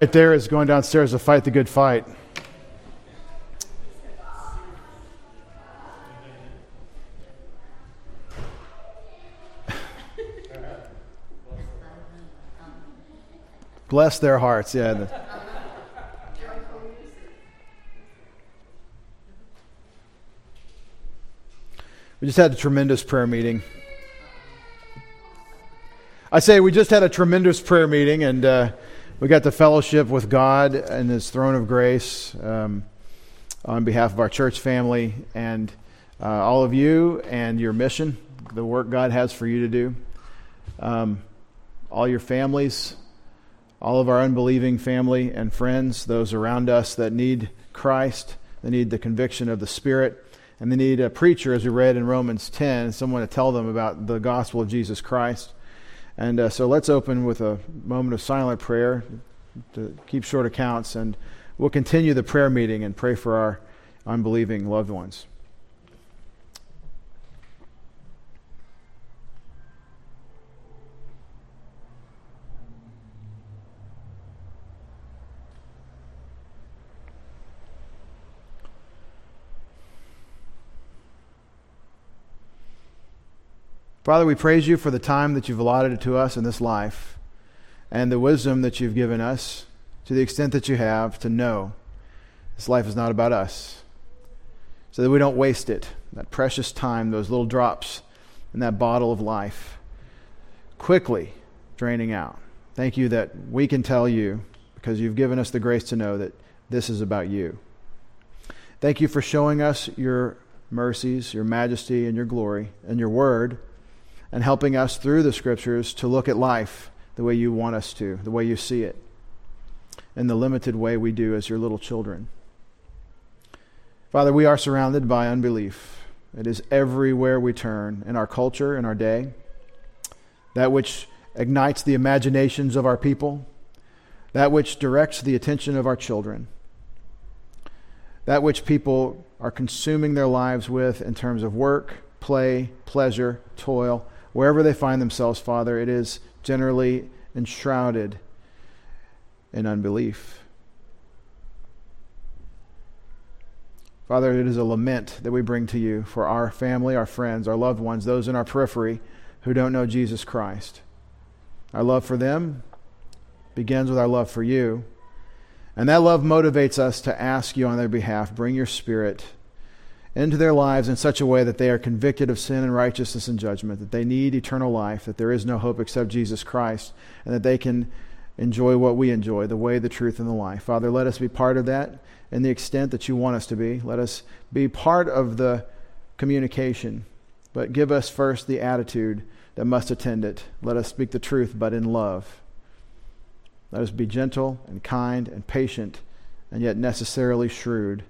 Right there is going downstairs to fight the good fight. Bless their hearts, yeah. We just had a tremendous prayer meeting. I say we just had a tremendous prayer meeting, and uh, we got the fellowship with God and His throne of grace um, on behalf of our church family and uh, all of you and your mission, the work God has for you to do, um, all your families, all of our unbelieving family and friends, those around us that need Christ, that need the conviction of the Spirit and they need a preacher, as we read in Romans 10, someone to tell them about the gospel of Jesus Christ. And uh, so let's open with a moment of silent prayer to keep short accounts, and we'll continue the prayer meeting and pray for our unbelieving loved ones. Father, we praise you for the time that you've allotted to us in this life and the wisdom that you've given us to the extent that you have to know this life is not about us. So that we don't waste it, that precious time, those little drops in that bottle of life, quickly draining out. Thank you that we can tell you, because you've given us the grace to know that this is about you. Thank you for showing us your mercies, your majesty, and your glory, and your word and helping us through the scriptures to look at life the way you want us to, the way you see it, in the limited way we do as your little children. Father, we are surrounded by unbelief. It is everywhere we turn in our culture, in our day. That which ignites the imaginations of our people, that which directs the attention of our children, that which people are consuming their lives with in terms of work, play, pleasure, toil wherever they find themselves, Father, it is generally enshrouded in unbelief. Father, it is a lament that we bring to you for our family, our friends, our loved ones, those in our periphery who don't know Jesus Christ. Our love for them begins with our love for you. And that love motivates us to ask you on their behalf bring your spirit into their lives in such a way that they are convicted of sin and righteousness and judgment, that they need eternal life, that there is no hope except Jesus Christ, and that they can enjoy what we enjoy the way, the truth, and the life. Father, let us be part of that in the extent that you want us to be. Let us be part of the communication, but give us first the attitude that must attend it. Let us speak the truth, but in love. Let us be gentle and kind and patient, and yet necessarily shrewd.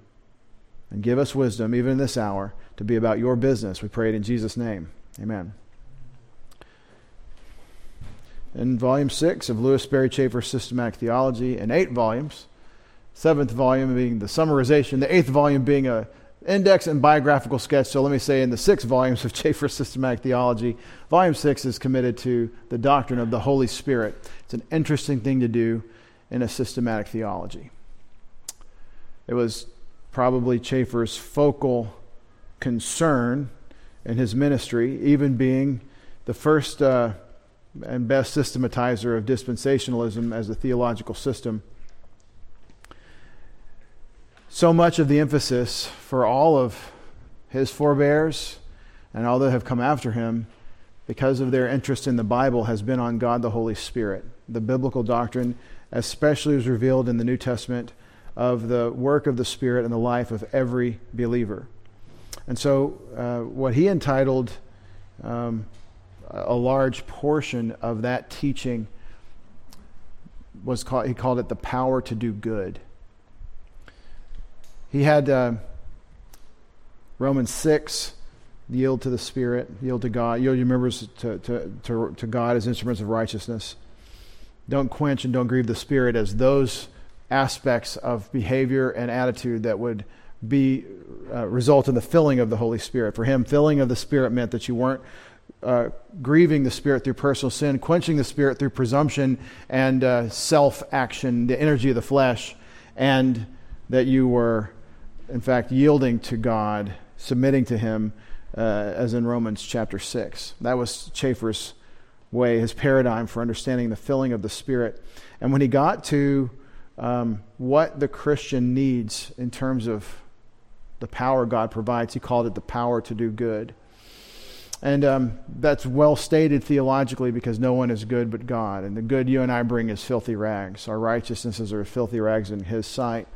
And give us wisdom, even in this hour, to be about your business. We pray it in Jesus' name. Amen. In volume six of Lewis Sperry Chafer's Systematic Theology, in eight volumes, seventh volume being the summarization, the eighth volume being a index and biographical sketch. So let me say, in the six volumes of Chafer's Systematic Theology, volume six is committed to the doctrine of the Holy Spirit. It's an interesting thing to do in a systematic theology. It was probably Chafer's focal concern in his ministry, even being the first uh, and best systematizer of dispensationalism as a theological system. So much of the emphasis for all of his forebears and all that have come after him, because of their interest in the Bible, has been on God the Holy Spirit. The biblical doctrine, especially as revealed in the New Testament, of the work of the Spirit in the life of every believer. And so, uh, what he entitled um, a large portion of that teaching was called, he called it the power to do good. He had uh, Romans 6, yield to the Spirit, yield to God, yield your members to, to, to, to God as instruments of righteousness. Don't quench and don't grieve the Spirit as those aspects of behavior and attitude that would be uh, result in the filling of the Holy Spirit. For him, filling of the Spirit meant that you weren't uh, grieving the Spirit through personal sin, quenching the Spirit through presumption and uh, self action, the energy of the flesh, and that you were, in fact, yielding to God, submitting to Him, uh, as in Romans chapter 6. That was Chafer's way, his paradigm for understanding the filling of the Spirit. And when he got to um, what the Christian needs in terms of the power God provides, he called it the power to do good. And um, that's well stated theologically because no one is good but God. And the good you and I bring is filthy rags. Our righteousnesses are filthy rags in His sight.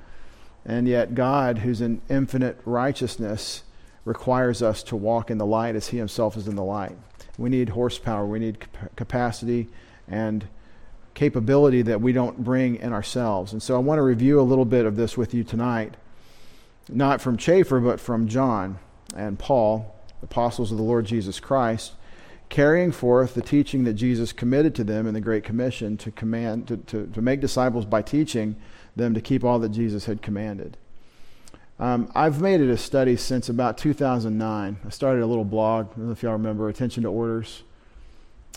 And yet, God, who's in infinite righteousness, requires us to walk in the light as He Himself is in the light. We need horsepower, we need capacity and capability that we don't bring in ourselves. And so I want to review a little bit of this with you tonight, not from Chafer, but from John and Paul apostles of the Lord Jesus Christ, carrying forth the teaching that Jesus committed to them in the Great Commission to command to, to, to make disciples by teaching them to keep all that Jesus had commanded. Um, I've made it a study since about 2009. I started a little blog. I don't know if y'all remember Attention to Orders.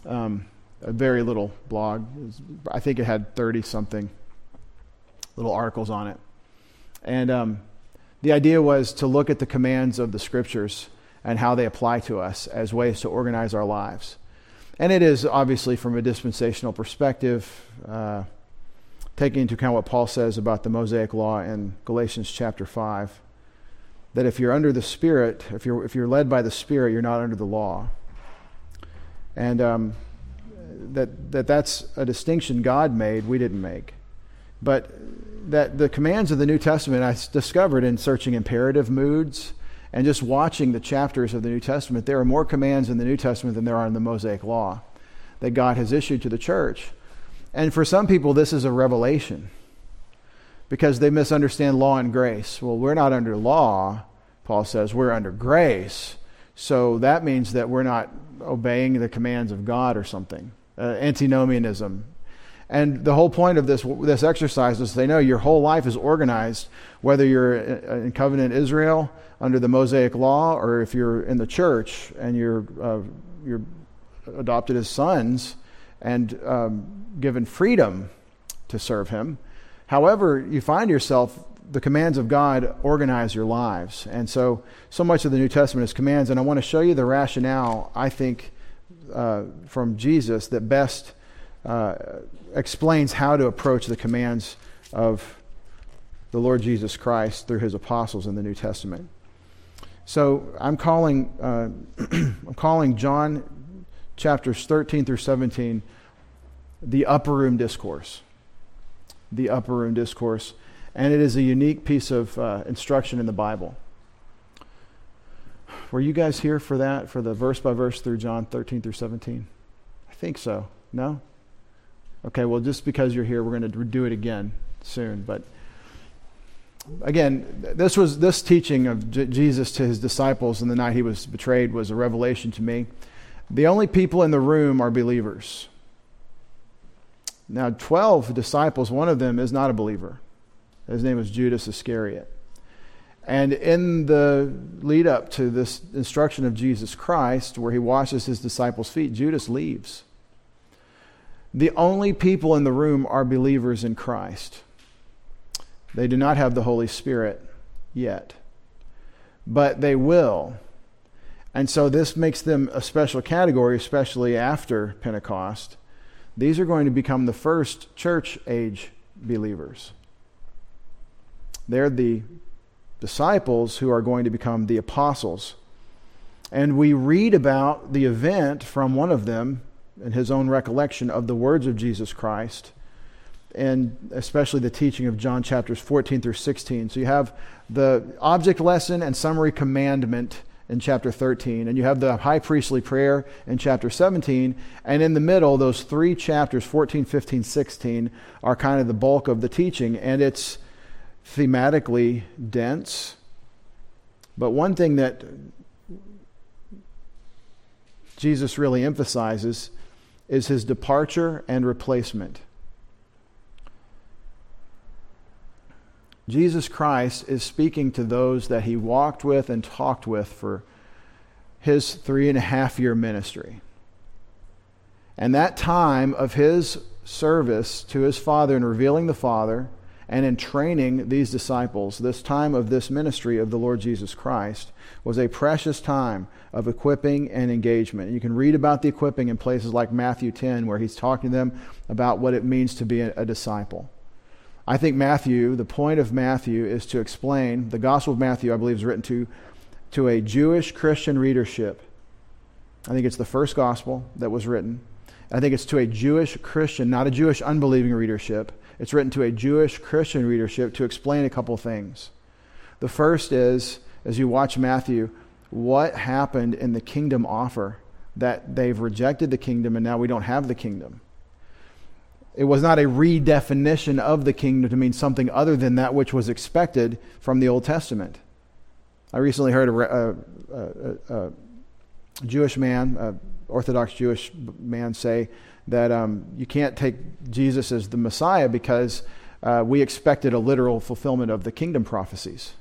Um, a very little blog. Was, I think it had 30 something little articles on it. And um, the idea was to look at the commands of the scriptures and how they apply to us as ways to organize our lives. And it is obviously from a dispensational perspective, uh, taking into account what Paul says about the Mosaic Law in Galatians chapter 5, that if you're under the Spirit, if you're, if you're led by the Spirit, you're not under the law. And um, that, that that's a distinction God made, we didn't make. But that the commands of the New Testament I discovered in searching imperative moods and just watching the chapters of the New Testament, there are more commands in the New Testament than there are in the Mosaic Law that God has issued to the church. And for some people, this is a revelation because they misunderstand law and grace. Well, we're not under law, Paul says, we're under grace. So that means that we're not obeying the commands of God or something. Uh, antinomianism. And the whole point of this, this exercise is they know your whole life is organized, whether you're in covenant Israel under the Mosaic law, or if you're in the church and you're, uh, you're adopted as sons and um, given freedom to serve Him. However, you find yourself, the commands of God organize your lives. And so, so much of the New Testament is commands. And I want to show you the rationale, I think, uh, from Jesus that best uh, explains how to approach the commands of the Lord Jesus Christ through his apostles in the New Testament. So I'm calling, uh, I'm calling John chapters 13 through 17 the upper room discourse. The upper room discourse. And it is a unique piece of uh, instruction in the Bible. Were you guys here for that, for the verse by verse through John 13 through 17? I think so. No? Okay, well, just because you're here, we're going to do it again soon. But again, this was this teaching of J- Jesus to his disciples in the night he was betrayed was a revelation to me. The only people in the room are believers. Now, 12 disciples, one of them is not a believer. His name was Judas Iscariot. And in the lead up to this instruction of Jesus Christ, where he washes his disciples' feet, Judas leaves. The only people in the room are believers in Christ. They do not have the Holy Spirit yet, but they will. And so this makes them a special category, especially after Pentecost. These are going to become the first church age believers. They're the disciples who are going to become the apostles. And we read about the event from one of them in his own recollection of the words of Jesus Christ and especially the teaching of John chapters 14 through 16. So you have the object lesson and summary commandment in chapter 13, and you have the high priestly prayer in chapter 17, and in the middle, those three chapters, 14, 15, 16, are kind of the bulk of the teaching, and it's thematically dense. But one thing that Jesus really emphasizes is his departure and replacement. Jesus Christ is speaking to those that he walked with and talked with for his three and a half year ministry. And that time of his service to his Father in revealing the Father and in training these disciples, this time of this ministry of the Lord Jesus Christ, was a precious time of equipping and engagement. You can read about the equipping in places like Matthew 10, where he's talking to them about what it means to be a, disciple. I think Matthew, the point of Matthew is to explain, the Gospel of Matthew, I believe, is written to, to a Jewish Christian readership. I think it's the first Gospel that was written. I think it's to a Jewish Christian, not a Jewish unbelieving readership. It's written to a Jewish Christian readership to explain a couple things. The first is, as you watch Matthew, what happened in the kingdom offer that they've rejected the kingdom and now we don't have the kingdom. It was not a redefinition of the kingdom to mean something other than that which was expected from the Old Testament. I recently heard a, a, a, a Jewish man, Orthodox Jewish man, say that um, you can't take Jesus as the Messiah because uh, we expected a literal fulfillment of the kingdom prophecies.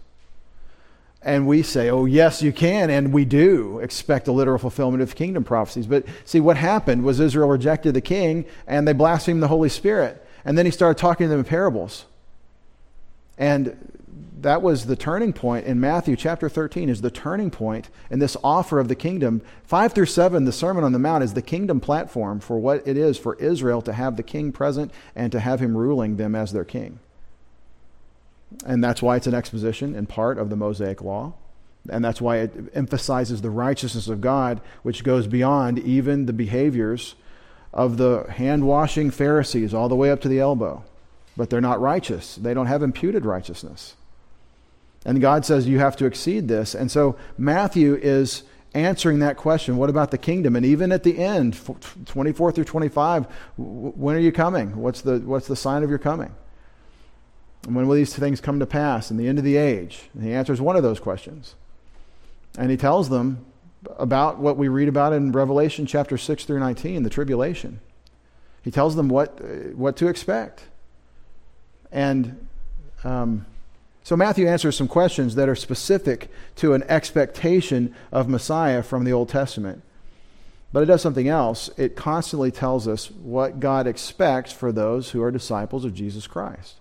And we say, oh, yes, you can, and we do expect a literal fulfillment of kingdom prophecies. But see, what happened was Israel rejected the king and they blasphemed the Holy Spirit. And then he started talking to them in parables. And that was the turning point in Matthew chapter 13 is the turning point in this offer of the kingdom. 5 through 7 the Sermon on the Mount is the kingdom platform for what it is for Israel to have the king present and to have him ruling them as their king. And that's why it's an exposition in part of the Mosaic law. And that's why it emphasizes the righteousness of God, which goes beyond even the behaviors of the hand washing Pharisees all the way up to the elbow. But they're not righteous, they don't have imputed righteousness. And God says you have to exceed this. And so Matthew is answering that question what about the kingdom? And even at the end, 24 through 25, when are you coming? What's the, what's the sign of your coming? And when will these things come to pass in the end of the age? And he answers one of those questions. And he tells them about what we read about in Revelation chapter 6 through 19, the tribulation. He tells them what, what to expect. And um, so Matthew answers some questions that are specific to an expectation of Messiah from the Old Testament. But it does something else. It constantly tells us what God expects for those who are disciples of Jesus Christ.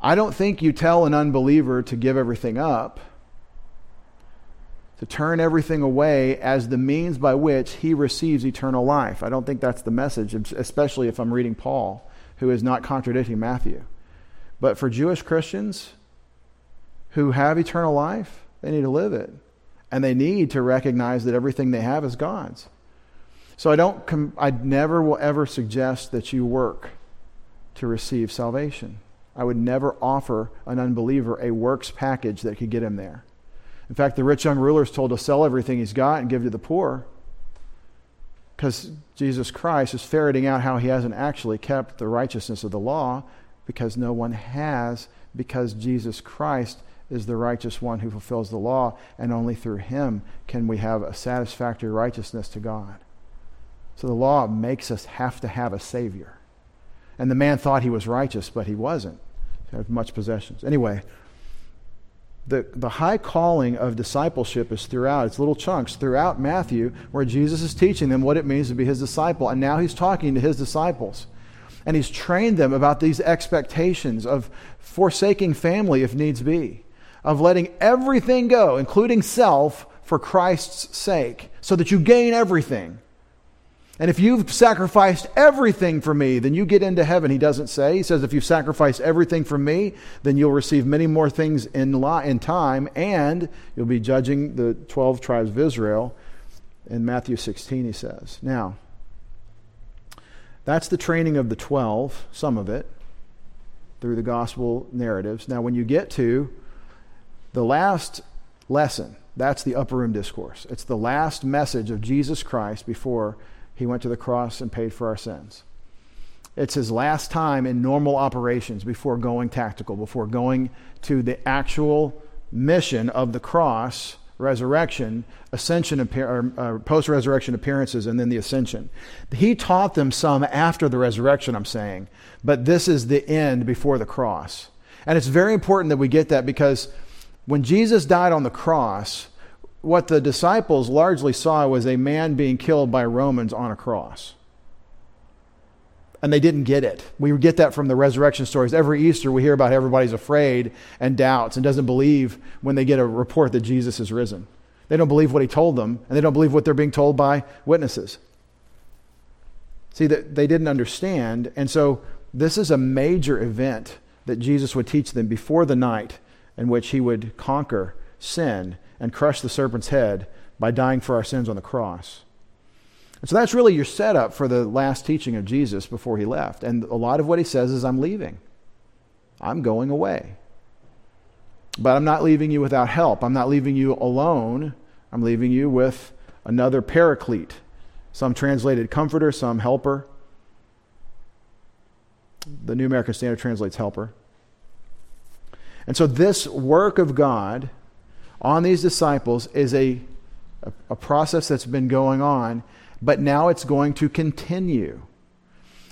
I don't think you tell an unbeliever to give everything up, to turn everything away as the means by which he receives eternal life. I don't think that's the message, especially if I'm reading Paul, who is not contradicting Matthew. But for Jewish Christians who have eternal life, they need to live it. And they need to recognize that everything they have is God's. So I don't com- I never will ever suggest that you work to receive salvation. I would never offer an unbeliever a works package that could get him there. In fact, the rich young ruler is told to sell everything he's got and give to the poor because Jesus Christ is ferreting out how he hasn't actually kept the righteousness of the law because no one has, because Jesus Christ is the righteous one who fulfills the law, and only through him can we have a satisfactory righteousness to God. So the law makes us have to have a Savior. And the man thought he was righteous, but he wasn't. He had much possessions. Anyway, the, the high calling of discipleship is throughout, it's little chunks throughout Matthew where Jesus is teaching them what it means to be his disciple. And now he's talking to his disciples and he's trained them about these expectations of forsaking family if needs be, of letting everything go, including self, for Christ's sake, so that you gain everything. And if you've sacrificed everything for me, then you get into heaven, he doesn't say. He says, if you've sacrificed everything for me, then you'll receive many more things in, law, in time, and you'll be judging the 12 tribes of Israel. In Matthew 16, he says. Now, that's the training of the 12, some of it, through the gospel narratives. Now, when you get to the last lesson, that's the upper room discourse. It's the last message of Jesus Christ before he went to the cross and paid for our sins. It's his last time in normal operations before going tactical, before going to the actual mission of the cross resurrection, ascension, or, uh, post resurrection appearances, and then the ascension. He taught them some after the resurrection, I'm saying, but this is the end before the cross. And it's very important that we get that because when Jesus died on the cross, what the disciples largely saw was a man being killed by Romans on a cross. And they didn't get it. We get that from the resurrection stories. Every Easter, we hear about everybody's afraid and doubts and doesn't believe when they get a report that Jesus is risen. They don't believe what he told them, and they don't believe what they're being told by witnesses. See, that they didn't understand. And so, this is a major event that Jesus would teach them before the night in which he would conquer sin and crush the serpent's head by dying for our sins on the cross. And so that's really your setup for the last teaching of Jesus before he left. And a lot of what he says is, I'm leaving. I'm going away. But I'm not leaving you without help. I'm not leaving you alone. I'm leaving you with another paraclete. Some translated comforter, some helper. The New American Standard translates helper. And so, this work of God on these disciples is a, a, a process that's been going on, but now it's going to continue.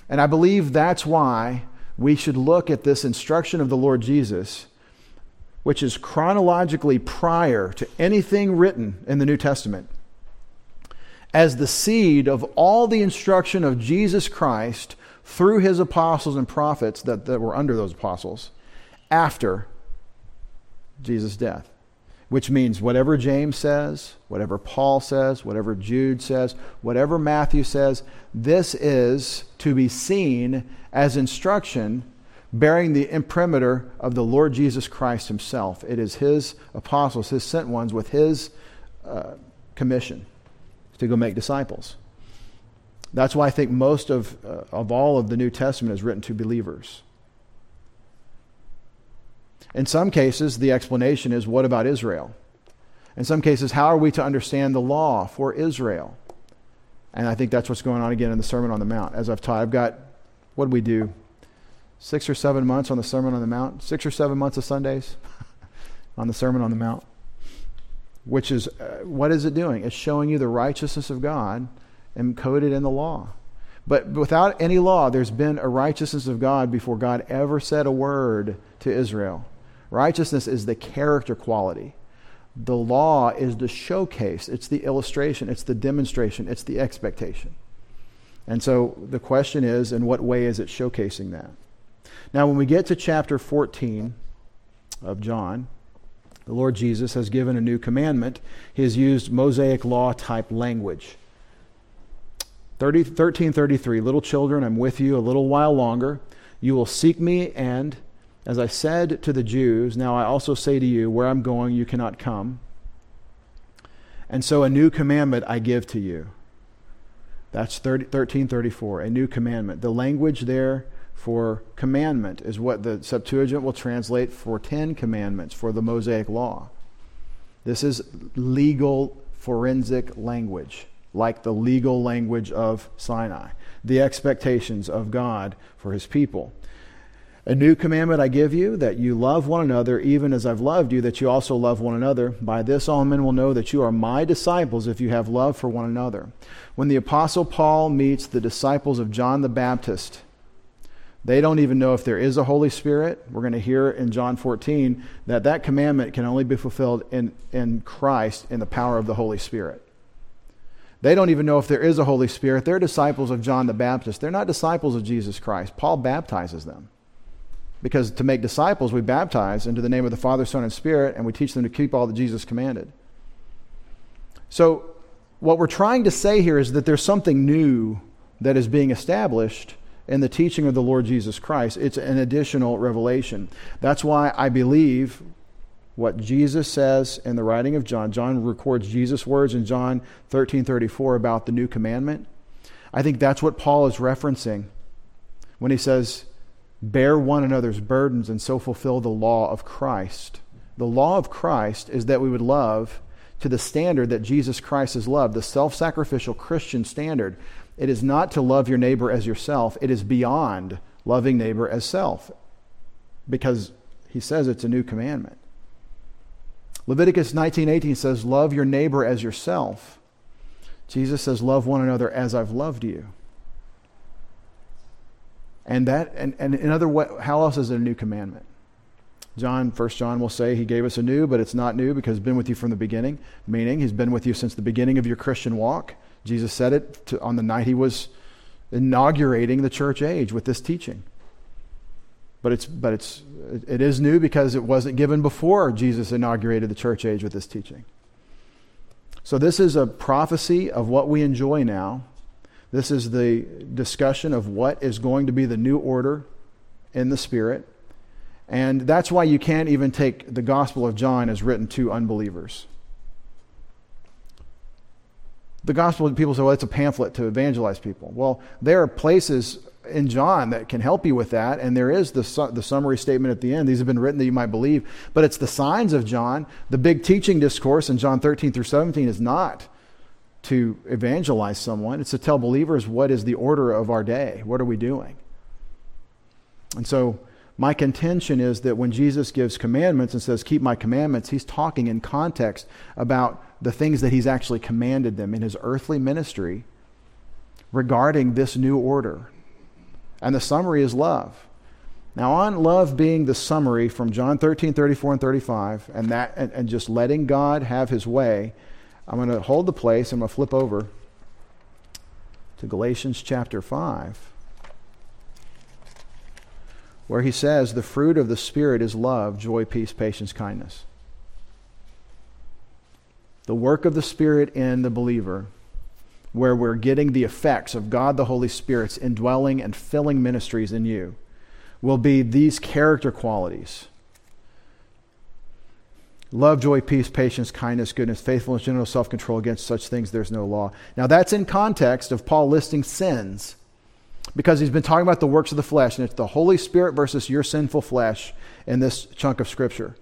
And I believe that's why we should look at this instruction of the Lord Jesus, which is chronologically prior to anything written in the New Testament, as the seed of all the instruction of Jesus Christ through his apostles and prophets that, that were under those apostles after Jesus' death which means whatever James says, whatever Paul says, whatever Jude says, whatever Matthew says, this is to be seen as instruction bearing the imprimatur of the Lord Jesus Christ himself. It is his apostles, his sent ones, with his uh, commission to go make disciples. That's why I think most of, uh, of all of the New Testament is written to believers. In some cases, the explanation is what about Israel? In some cases, how are we to understand the law for Israel? And I think that's what's going on again in the Sermon on the Mount. As I've taught, I've got, what do we do? Six or seven months on the Sermon on the Mount? Six or seven months of Sundays on the Sermon on the Mount. Which is, uh, what is it doing? It's showing you the righteousness of God encoded in the law. But without any law, there's been a righteousness of God before God ever said a word to Israel. Righteousness is the character quality. The law is the showcase, it's the illustration, it's the demonstration, it's the expectation. And so the question is in what way is it showcasing that? Now, when we get to chapter 14 of John, the Lord Jesus has given a new commandment. He has used Mosaic law type language. 30, 1333 Little children, I'm with you a little while longer. You will seek me, and as I said to the Jews, now I also say to you, where I'm going, you cannot come. And so a new commandment I give to you. That's 30, 1334, a new commandment. The language there for commandment is what the Septuagint will translate for Ten Commandments for the Mosaic Law. This is legal forensic language, like the legal language of Sinai, the expectations of God for his people. A new commandment I give you, that you love one another, even as I've loved you, that you also love one another. By this all men will know that you are my disciples if you have love for one another. When the Apostle Paul meets the disciples of John the Baptist, they don't even know if there is a Holy Spirit. We're going to hear in John 14 that that commandment can only be fulfilled in, in Christ in the power of the Holy Spirit. They don't even know if there is a Holy Spirit. They're disciples of John the Baptist. They're not disciples of Jesus Christ. Paul baptizes them. Because to make disciples, we baptize into the name of the Father, Son, and Spirit, and we teach them to keep all that Jesus commanded. So, what we're trying to say here is that there's something new that is being established in the teaching of the Lord Jesus Christ. It's an additional revelation. That's why I believe what Jesus says in the writing of John. John records Jesus' words in John 13 34 about the new commandment. I think that's what Paul is referencing when he says, bear one another's burdens and so fulfill the law of Christ. The law of Christ is that we would love to the standard that Jesus Christ has loved, the self sacrificial Christian standard. It is not to love your neighbor as yourself, it is beyond loving neighbor as self, because he says it's a new commandment. Leviticus 19:18 says love your neighbor as yourself. Jesus says love one another as I've loved you. And that, and, and in other way, how else is it a new commandment? John, First John will say he gave us a new, but it's not new because he's been with you from the beginning, meaning he's been with you since the beginning of your Christian walk. Jesus said it to, on the night he was inaugurating the church age with this teaching. But it's but it's it is new because it wasn't given before Jesus inaugurated the church age with this teaching. So this is a prophecy of what we enjoy now. This is the discussion of what is going to be the new order in the spirit. And that's why you can't even take the Gospel of John as written to unbelievers. The Gospel, people say, well, it's a pamphlet to evangelize people. Well, there are places in John that can help you with that, and there is the, su- the summary statement at the end. These have been written that you might believe, but it's the signs of John. The big teaching discourse in John 13 through 17 is not to evangelize someone, it's to tell believers what is the order of our day. What are we doing? And so, my contention is that when Jesus gives commandments and says, Keep my commandments, he's talking in context about the things that he's actually commanded them in his earthly ministry regarding this new order. And the summary is love. Now, on love being the summary from John 13, 34, and 35, and, that, and, and just letting God have his way, I'm going to hold the place. I'm going to flip over to Galatians chapter 5, where he says, The fruit of the Spirit is love, joy, peace, patience, kindness. The work of the Spirit in the believer where we're getting the effects of God the Holy Spirit's indwelling and filling ministries in you will be these character qualities love, joy, peace, patience, kindness, goodness, faithfulness, general self control. Against such things there's no law. Now, that's in context of Paul listing sins because he's been talking about the works of the flesh, and it's the Holy Spirit versus your sinful flesh in this chunk of Scripture.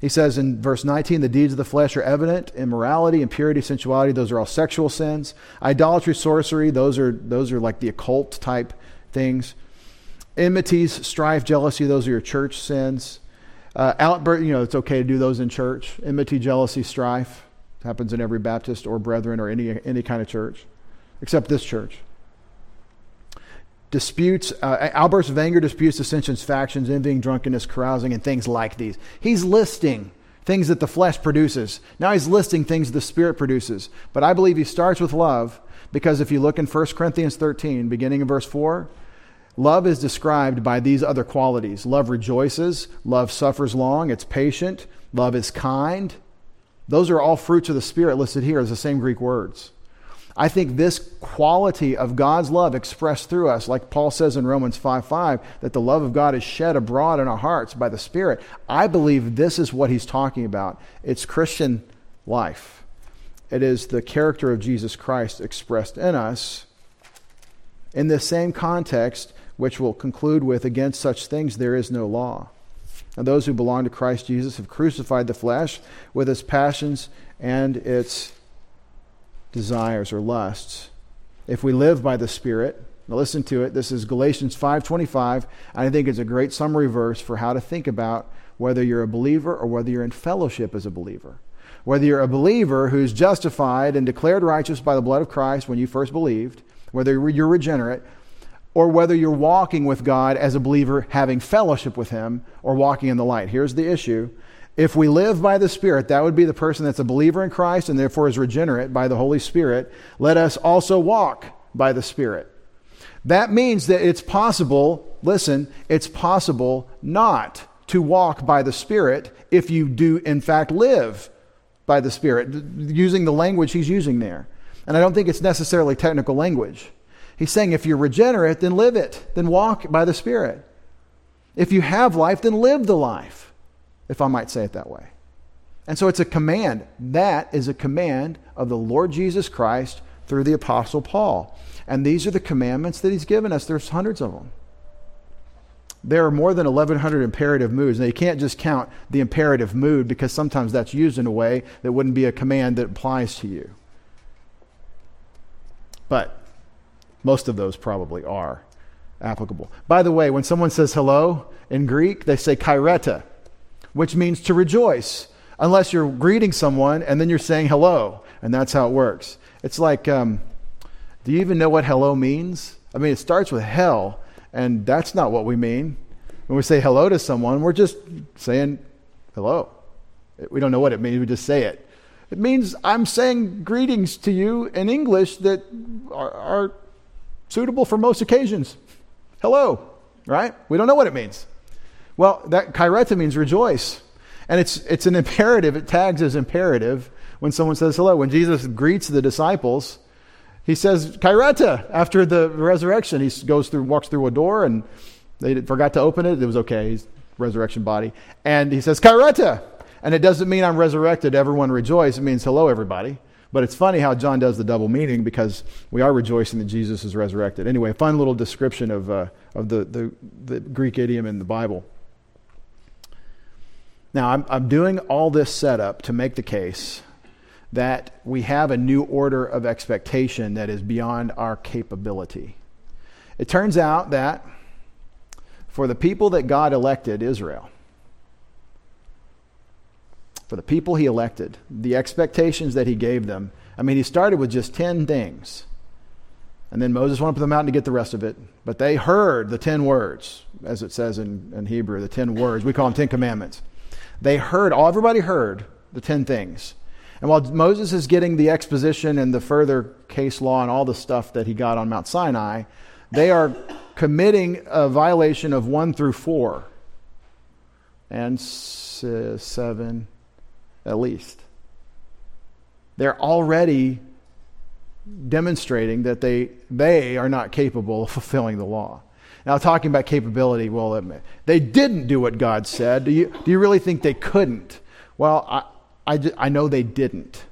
He says in verse 19, the deeds of the flesh are evident immorality, impurity, sensuality, those are all sexual sins. Idolatry, sorcery, those are, those are like the occult type things. Enmities, strife, jealousy, those are your church sins. Uh, outburst, you know, it's okay to do those in church. Enmity, jealousy, strife happens in every Baptist or brethren or any, any kind of church, except this church disputes, uh, outbursts of anger, disputes, dissensions, factions, envying, drunkenness, carousing, and things like these. He's listing things that the flesh produces. Now he's listing things the Spirit produces. But I believe he starts with love because if you look in 1 Corinthians 13, beginning in verse 4, love is described by these other qualities. Love rejoices, love suffers long, it's patient, love is kind. Those are all fruits of the Spirit listed here as the same Greek words. I think this quality of God's love expressed through us, like Paul says in Romans 5 5, that the love of God is shed abroad in our hearts by the Spirit. I believe this is what he's talking about. It's Christian life, it is the character of Jesus Christ expressed in us. In this same context, which we'll conclude with, against such things there is no law. And those who belong to Christ Jesus have crucified the flesh with its passions and its desires or lusts. If we live by the Spirit, now listen to it. This is Galatians 5:25. I think it's a great summary verse for how to think about whether you're a believer or whether you're in fellowship as a believer. Whether you're a believer who's justified and declared righteous by the blood of Christ when you first believed, whether you're regenerate, or whether you're walking with God as a believer, having fellowship with Him, or walking in the light. Here's the issue if we live by the Spirit, that would be the person that's a believer in Christ and therefore is regenerate by the Holy Spirit. Let us also walk by the Spirit. That means that it's possible, listen, it's possible not to walk by the Spirit if you do, in fact, live by the Spirit, using the language he's using there. And I don't think it's necessarily technical language. He's saying if you're regenerate, then live it, then walk by the Spirit. If you have life, then live the life if I might say it that way. And so it's a command. That is a command of the Lord Jesus Christ through the Apostle Paul. And these are the commandments that he's given us. There's hundreds of them. There are more than 1,100 imperative moods. Now, you can't just count the imperative mood because sometimes that's used in a way that wouldn't be a command that applies to you. But most of those probably are applicable. By the way, when someone says hello in Greek, they say kaireta which means to rejoice, unless you're greeting someone and then you're saying hello, and that's how it works. It's like, um, do you even know what hello means? I mean, it starts with hell, and that's not what we mean. when we say hello to someone, we're just saying hello. We don't know what it means, we just say it. It means I'm saying greetings to you in English that are, are suitable for most occasions. Hello, right? We don't know what it means. Well, that kaireta means rejoice. And it's, it's an imperative, it tags as imperative when someone says hello. When Jesus greets the disciples, he says kaireta after the resurrection. He goes through, walks through a door, and they forgot to open it. It was okay. He's resurrection body. And he says kaireta. And it doesn't mean I'm resurrected, everyone rejoice. It means hello, everybody. But it's funny how John does the double meaning because we are rejoicing that Jesus is resurrected. Anyway, fun little description of, uh, of the, the, the Greek idiom in the Bible. Now, I'm, I'm doing all this setup to make the case that we have a new order of expectation that is beyond our capability. It turns out that for the people that God elected, Israel, for the people he elected, the expectations that he gave them. I mean, he started with just 10 things. And then Moses went up the mountain to get the rest of it. But they heard the 10 words, as it says in, in Hebrew, the 10 words. We call them 10 commandments. They heard, all everybody heard the 10 things. And while Moses is getting the exposition and the further case law and all the stuff that he got on Mount Sinai, they are committing a violation of 1 through 4 and 7 at least. They're already demonstrating that they, they are not capable of fulfilling the law. Now, talking about capability, well, um, they didn't do what God said. Do you, do you really think they couldn't? Well, I, I, I know they didn't.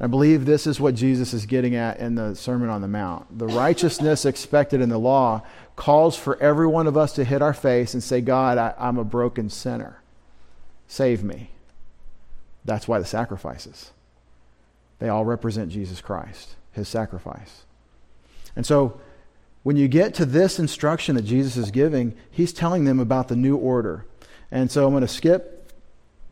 I believe this is what Jesus is getting at in the Sermon on the Mount. The righteousness expected in the law calls for every one of us to hit our face and say, God, I, I'm a broken sinner. Save me. That's why the sacrifices. They all represent Jesus Christ, his sacrifice. And so when you get to this instruction that Jesus is giving, he's telling them about the new order. And so I'm going to skip.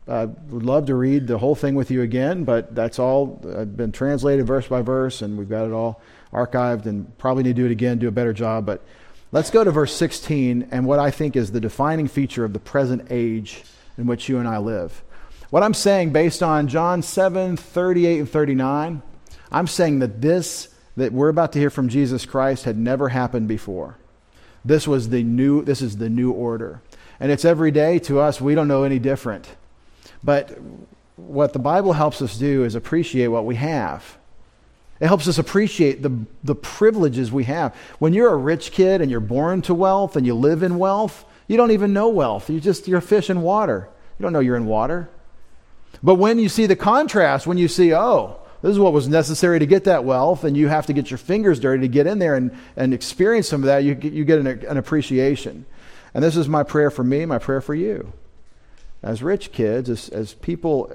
I would love to read the whole thing with you again, but that's all uh, been translated verse by verse, and we've got it all archived and probably need to do it again, do a better job. But let's go to verse 16 and what I think is the defining feature of the present age in which you and I live. What I'm saying, based on John 7 38 and 39, I'm saying that this that we're about to hear from Jesus Christ had never happened before. This was the new this is the new order. And it's every day to us, we don't know any different. But what the Bible helps us do is appreciate what we have. It helps us appreciate the, the privileges we have. When you're a rich kid and you're born to wealth and you live in wealth, you don't even know wealth. You just you're fish in water. You don't know you're in water. But when you see the contrast, when you see, oh, this is what was necessary to get that wealth, and you have to get your fingers dirty to get in there and, and experience some of that, you, you get an, an appreciation. And this is my prayer for me, my prayer for you. As rich kids, as, as people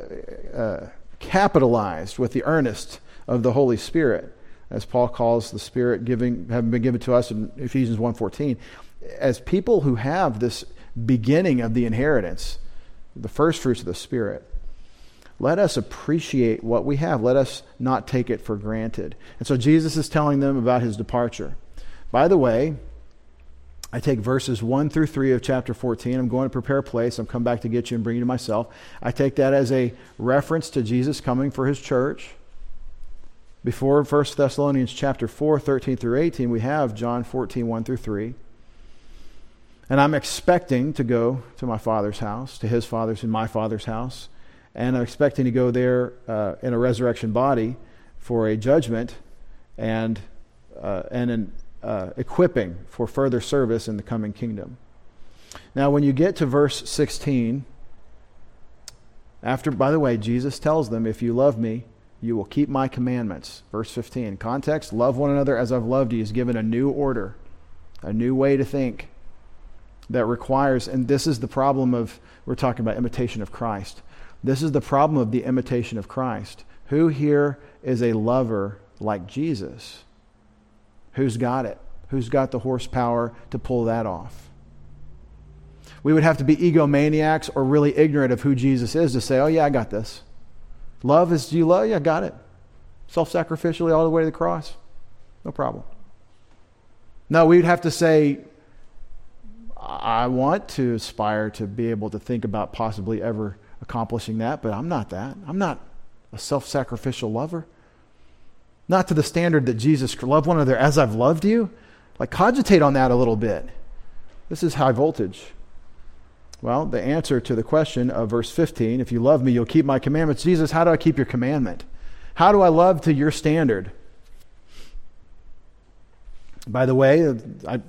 uh, capitalized with the earnest of the Holy Spirit, as Paul calls the Spirit giving, having been given to us in Ephesians 1.14, as people who have this beginning of the inheritance, the first fruits of the Spirit, let us appreciate what we have. Let us not take it for granted. And so Jesus is telling them about his departure. By the way, I take verses 1 through 3 of chapter 14. I'm going to prepare a place. I'm come back to get you and bring you to myself. I take that as a reference to Jesus coming for his church. Before 1 Thessalonians chapter 4, 13 through 18, we have John 14, 1 through 3. And I'm expecting to go to my father's house, to his father's and my father's house and I'm expecting to go there uh, in a resurrection body for a judgment and, uh, and an uh, equipping for further service in the coming kingdom. Now, when you get to verse 16, after, by the way, Jesus tells them, If you love me, you will keep my commandments. Verse 15. Context love one another as I've loved you. He's given a new order, a new way to think that requires, and this is the problem of, we're talking about imitation of Christ. This is the problem of the imitation of Christ. Who here is a lover like Jesus? Who's got it? Who's got the horsepower to pull that off? We would have to be egomaniacs or really ignorant of who Jesus is to say, oh, yeah, I got this. Love is, do you love? Yeah, I got it. Self sacrificially all the way to the cross. No problem. No, we'd have to say, I want to aspire to be able to think about possibly ever accomplishing that, but I'm not that. I'm not a self sacrificial lover. Not to the standard that Jesus loved one another as I've loved you. Like, cogitate on that a little bit. This is high voltage. Well, the answer to the question of verse 15 if you love me, you'll keep my commandments. Jesus, how do I keep your commandment? How do I love to your standard? By the way, I,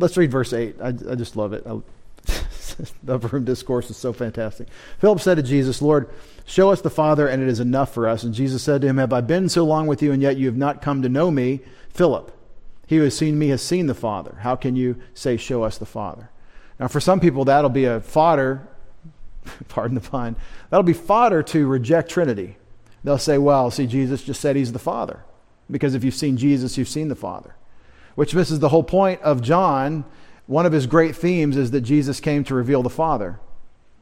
let's read verse 8. I, I just love it. I, the room discourse is so fantastic. Philip said to Jesus, Lord, show us the Father, and it is enough for us. And Jesus said to him, Have I been so long with you, and yet you have not come to know me? Philip, he who has seen me has seen the Father. How can you say, Show us the Father? Now, for some people, that'll be a fodder, pardon the pun, that'll be fodder to reject Trinity. They'll say, Well, see, Jesus just said he's the Father. Because if you've seen Jesus, you've seen the Father. Which misses the whole point of John one of his great themes is that Jesus came to reveal the Father.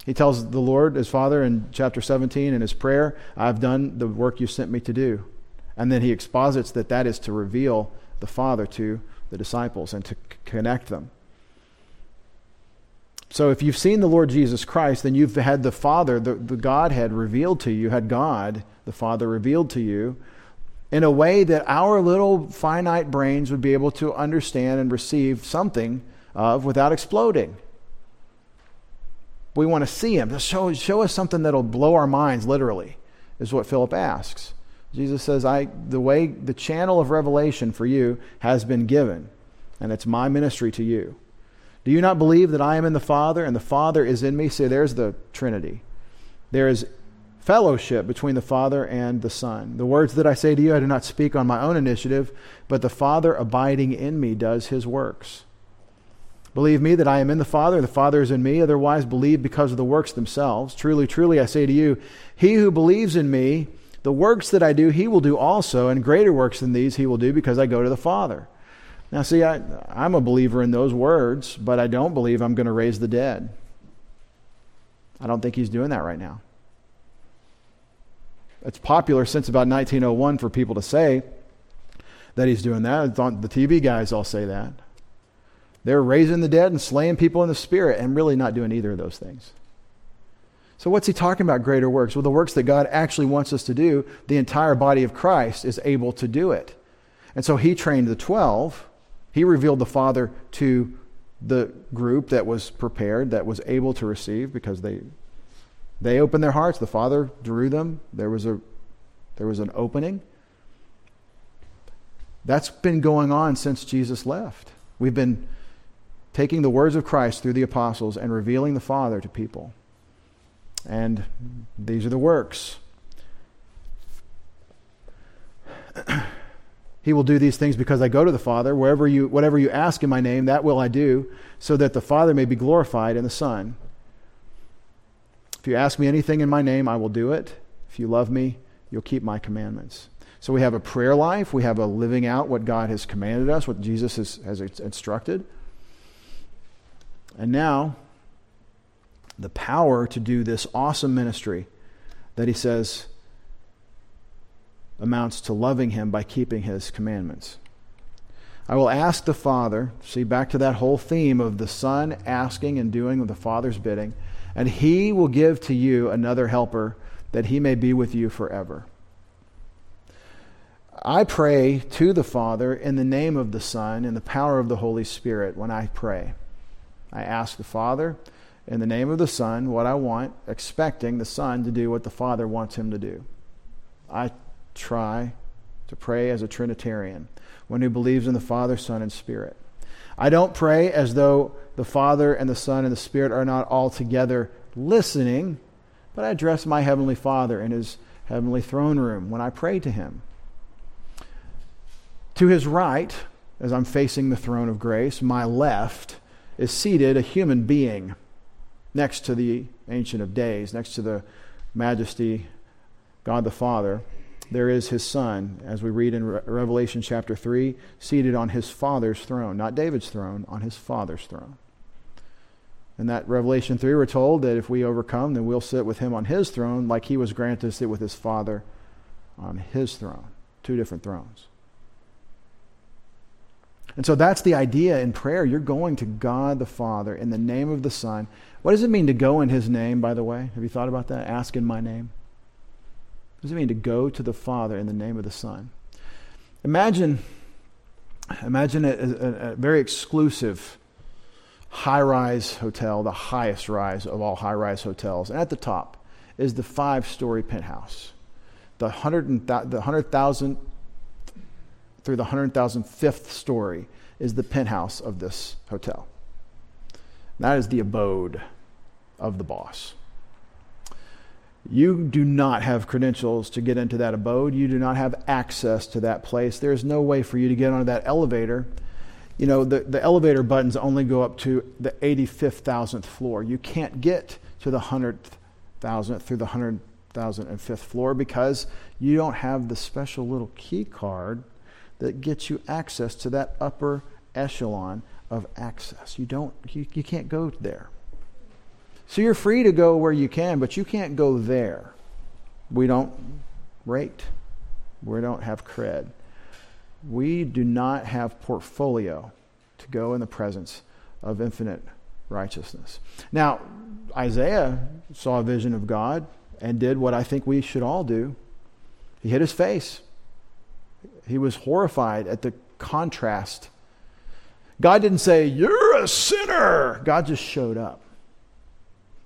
He tells the Lord, his Father, in chapter 17 in his prayer, I've done the work you sent me to do. And then he exposits that that is to reveal the Father to the disciples and to c- connect them. So if you've seen the Lord Jesus Christ, then you've had the Father, the, the Godhead revealed to you, you had God, the Father, revealed to you in a way that our little finite brains would be able to understand and receive something of without exploding. We want to see him. Show, show us something that'll blow our minds, literally, is what Philip asks. Jesus says, I, the way, the channel of revelation for you has been given, and it's my ministry to you. Do you not believe that I am in the Father and the Father is in me? See, there's the Trinity. There is fellowship between the Father and the Son. The words that I say to you, I do not speak on my own initiative, but the Father abiding in me does his works. Believe me that I am in the Father, the Father is in me. Otherwise, believe because of the works themselves. Truly, truly, I say to you, he who believes in me, the works that I do, he will do also, and greater works than these he will do because I go to the Father. Now, see, I, I'm a believer in those words, but I don't believe I'm going to raise the dead. I don't think he's doing that right now. It's popular since about 1901 for people to say that he's doing that. The TV guys all say that. They're raising the dead and slaying people in the spirit and really not doing either of those things. So, what's he talking about, greater works? Well, the works that God actually wants us to do, the entire body of Christ is able to do it. And so he trained the 12. He revealed the Father to the group that was prepared, that was able to receive, because they, they opened their hearts. The Father drew them. There was, a, there was an opening. That's been going on since Jesus left. We've been taking the words of Christ through the apostles and revealing the Father to people. And these are the works. he will do these things because I go to the Father. Wherever you, whatever you ask in my name, that will I do, so that the Father may be glorified in the Son. You ask me anything in my name, I will do it. If you love me, you'll keep my commandments. So we have a prayer life. We have a living out what God has commanded us, what Jesus has, has instructed. And now, the power to do this awesome ministry that he says amounts to loving him by keeping his commandments. I will ask the Father, see back to that whole theme of the Son asking and doing the Father's bidding, and he will give to you another helper that he may be with you forever. I pray to the Father in the name of the Son in the power of the Holy Spirit when I pray. I ask the Father in the name of the Son what I want, expecting the Son to do what the Father wants him to do. I try to pray as a Trinitarian, one who believes in the Father, Son, and Spirit. I don't pray as though the Father and the Son and the Spirit are not all together listening, but I address my Heavenly Father in His heavenly throne room when I pray to Him. To His right, as I'm facing the throne of grace, my left, is seated a human being next to the Ancient of Days, next to the majesty, God the Father. There is his son, as we read in Re- Revelation chapter 3, seated on his father's throne, not David's throne, on his father's throne. In that Revelation 3, we're told that if we overcome, then we'll sit with him on his throne, like he was granted to sit with his father on his throne. Two different thrones. And so that's the idea in prayer. You're going to God the Father in the name of the Son. What does it mean to go in His name, by the way? Have you thought about that? Ask in my name. What does it mean to go to the Father in the name of the Son? Imagine, imagine a, a, a very exclusive high rise hotel, the highest rise of all high rise hotels. And at the top is the five story penthouse. The 100,000 through the 100,005th story is the penthouse of this hotel. That is the abode of the boss. You do not have credentials to get into that abode. You do not have access to that place. There's no way for you to get onto that elevator you know, the, the elevator buttons only go up to the 85th thousandth floor. You can't get to the 100,000th through the 100,005th floor because you don't have the special little key card that gets you access to that upper echelon of access. You don't you, you can't go there. So you're free to go where you can, but you can't go there. We don't rate. We don't have cred we do not have portfolio to go in the presence of infinite righteousness. Now, Isaiah saw a vision of God and did what I think we should all do. He hit his face. He was horrified at the contrast. God didn't say, You're a sinner. God just showed up.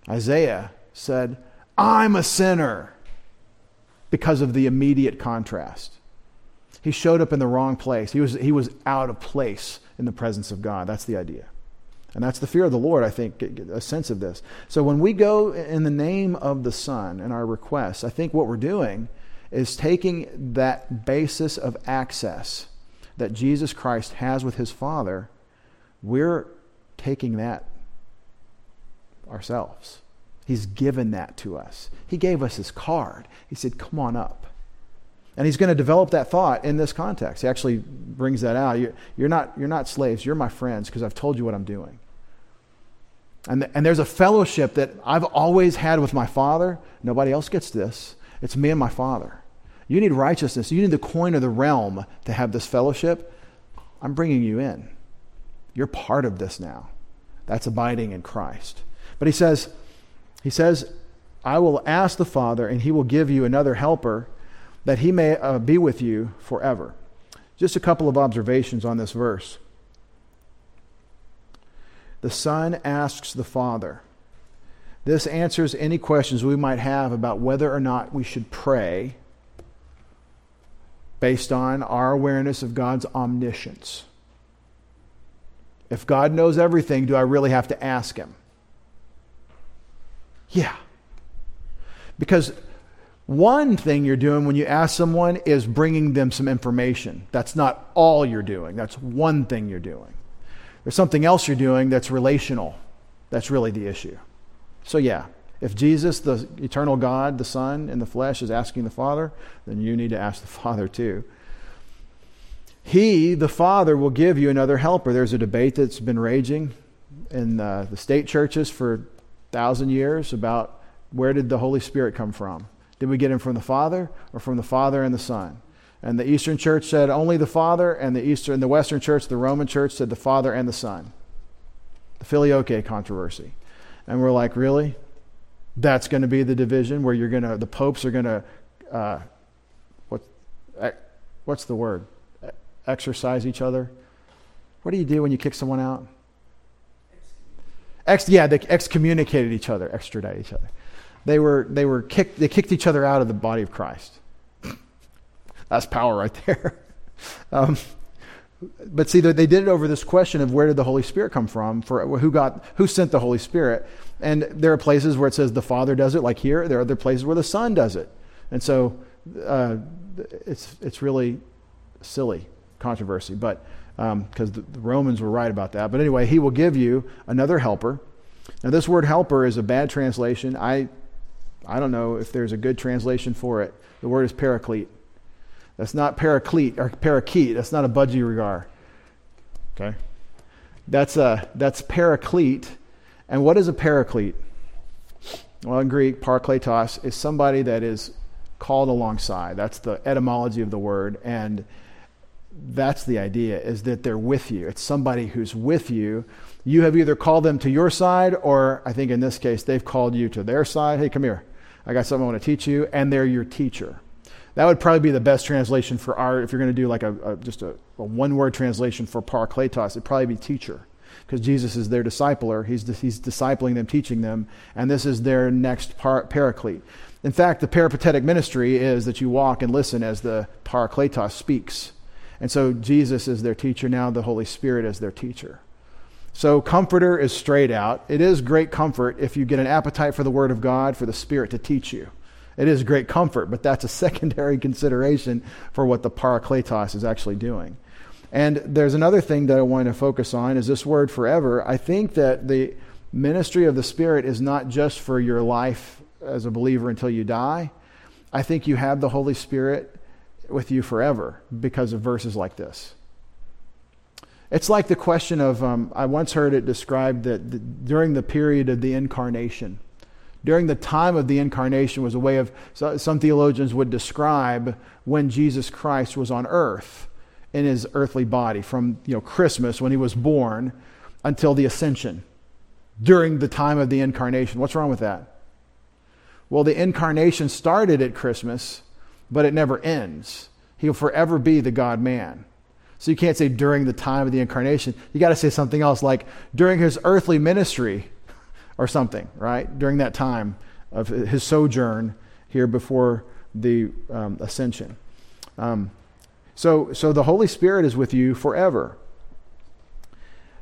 Isaiah said, I'm a sinner because of the immediate contrast. He showed up in the wrong place. He was, he was out of place in the presence of God. That's the idea. And that's the fear of the Lord, I think, a sense of this. So when we go in the name of the Son in our requests, I think what we're doing is taking that basis of access that Jesus Christ has with his Father, we're taking that ourselves. He's given that to us. He gave us his card. He said, Come on up. And he's going to develop that thought in this context. He actually brings that out. You're, you're not, you're not slaves, you're my friends because I've told you what I'm doing. And, and there's a fellowship that I've always had with my Father. Nobody else gets this. It's me and my Father. You need righteousness. You need the coin of the realm to have this fellowship. I'm bringing you in. You're part of this now. That's abiding in Christ. But he says, he says, I will ask the Father, and he will give you another helper that he may uh, be with you forever. Just a couple of observations on this verse. The Son asks the Father. This answers any questions we might have about whether or not we should pray based on our awareness of God's omniscience. If God knows everything, do I really have to ask Him? Yeah. Because one thing you're doing when you ask someone is bringing them some information. That's not all you're doing, that's one thing you're doing. There's something else you're doing that's relational. That's really the issue. So, yeah, if Jesus, the eternal God, the Son in the flesh, is asking the Father, then you need to ask the Father too. He, the Father, will give you another helper. There's a debate that's been raging in the state churches for a thousand years about where did the Holy Spirit come from? Did we get him from the Father or from the Father and the Son? And the Eastern Church said only the Father, and the Eastern, the Western Church, the Roman Church, said the Father and the Son. The filioque controversy, and we're like, really? That's going to be the division where you're going to, the popes are going to, uh, what, what's the word? Exercise each other. What do you do when you kick someone out? Ex, yeah, they excommunicated each other, extradite each other they were they were kicked they kicked each other out of the body of Christ. That's power right there. Um, but see, they did it over this question of where did the Holy Spirit come from? For who got who sent the Holy Spirit? And there are places where it says the Father does it, like here. There are other places where the Son does it, and so uh, it's it's really silly controversy, but because um, the, the Romans were right about that. But anyway, He will give you another helper. Now, this word helper is a bad translation. I I don't know if there's a good translation for it. The word is paraclete. That's not paraclete or parakeet. That's not a budgerigar. Okay? That's, a, that's paraclete. And what is a paraclete? Well, in Greek, parakletos is somebody that is called alongside. That's the etymology of the word. And that's the idea, is that they're with you. It's somebody who's with you. You have either called them to your side, or I think in this case, they've called you to their side. Hey, come here. I got something I want to teach you, and they're your teacher. That would probably be the best translation for our, if you're going to do like a, a just a, a one word translation for parakletos, it'd probably be teacher. Because Jesus is their discipler. He's, he's discipling them, teaching them, and this is their next par, paraclete. In fact, the peripatetic ministry is that you walk and listen as the parakletos speaks. And so Jesus is their teacher now, the Holy Spirit is their teacher. So, comforter is straight out. It is great comfort if you get an appetite for the Word of God, for the Spirit to teach you. It is great comfort, but that's a secondary consideration for what the parakletos is actually doing. And there's another thing that I want to focus on is this word forever. I think that the ministry of the Spirit is not just for your life as a believer until you die. I think you have the Holy Spirit with you forever because of verses like this. It's like the question of um, I once heard it described that the, during the period of the incarnation, during the time of the incarnation was a way of so, some theologians would describe when Jesus Christ was on earth in his earthly body from you know Christmas when he was born until the ascension during the time of the incarnation. What's wrong with that? Well, the incarnation started at Christmas, but it never ends. He'll forever be the God man. So you can't say during the time of the incarnation. You got to say something else like during his earthly ministry or something, right? During that time of his sojourn here before the um, ascension. Um, so, so the Holy Spirit is with you forever.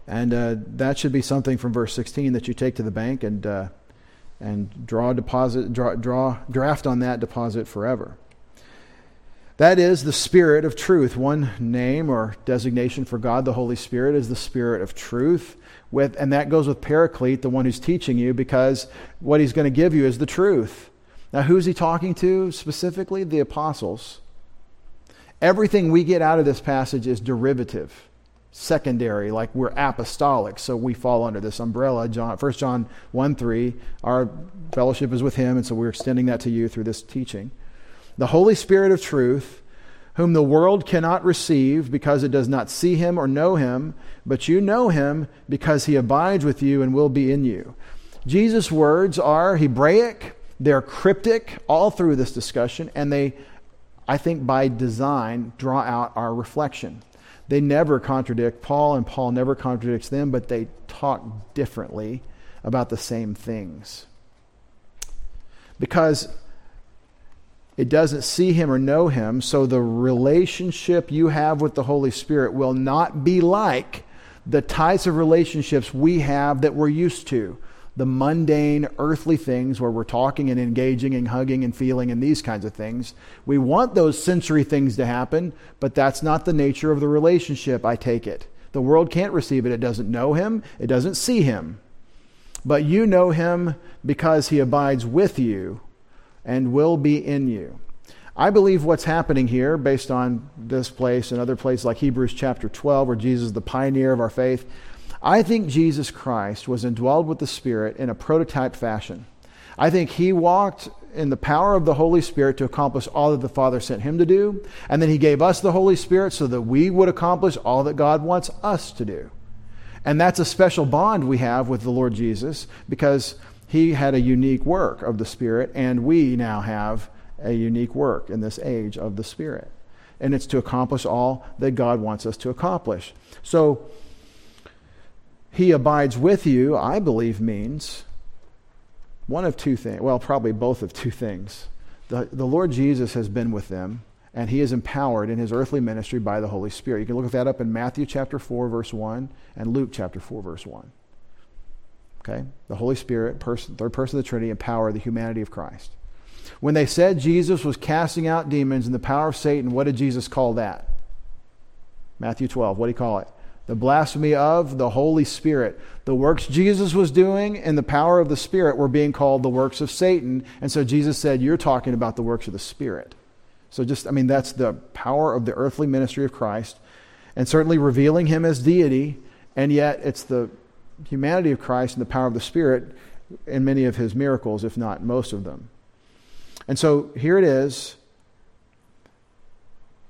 And uh, that should be something from verse 16 that you take to the bank and, uh, and draw deposit, draw, draw, draft on that deposit forever. That is the Spirit of truth. One name or designation for God, the Holy Spirit, is the Spirit of truth. With, and that goes with Paraclete, the one who's teaching you, because what he's going to give you is the truth. Now, who's he talking to specifically? The apostles. Everything we get out of this passage is derivative, secondary, like we're apostolic, so we fall under this umbrella. John, 1 John 1 3, our fellowship is with him, and so we're extending that to you through this teaching. The Holy Spirit of truth, whom the world cannot receive because it does not see him or know him, but you know him because he abides with you and will be in you. Jesus' words are Hebraic, they're cryptic all through this discussion, and they I think by design, draw out our reflection. They never contradict Paul, and Paul never contradicts them, but they talk differently about the same things. Because it doesn't see him or know him, so the relationship you have with the Holy Spirit will not be like the types of relationships we have that we're used to the mundane earthly things where we're talking and engaging and hugging and feeling and these kinds of things. We want those sensory things to happen, but that's not the nature of the relationship, I take it. The world can't receive it. It doesn't know him, it doesn't see him. But you know him because he abides with you and will be in you. I believe what's happening here, based on this place and other places like Hebrews chapter 12, where Jesus is the pioneer of our faith, I think Jesus Christ was indwelled with the Spirit in a prototype fashion. I think he walked in the power of the Holy Spirit to accomplish all that the Father sent him to do. And then he gave us the Holy Spirit so that we would accomplish all that God wants us to do. And that's a special bond we have with the Lord Jesus because he had a unique work of the Spirit, and we now have a unique work in this age of the Spirit. And it's to accomplish all that God wants us to accomplish. So, he abides with you, I believe, means one of two things. Well, probably both of two things. The, the Lord Jesus has been with them, and he is empowered in his earthly ministry by the Holy Spirit. You can look that up in Matthew chapter 4, verse 1, and Luke chapter 4, verse 1. Okay? The Holy Spirit, person, third person of the Trinity, empower the humanity of Christ. When they said Jesus was casting out demons in the power of Satan, what did Jesus call that? Matthew 12. What did he call it? the blasphemy of the Holy Spirit. The works Jesus was doing and the power of the Spirit were being called the works of Satan. And so Jesus said, You're talking about the works of the Spirit. So, just, I mean, that's the power of the earthly ministry of Christ, and certainly revealing him as deity, and yet it's the humanity of Christ and the power of the Spirit in many of his miracles, if not most of them. And so here it is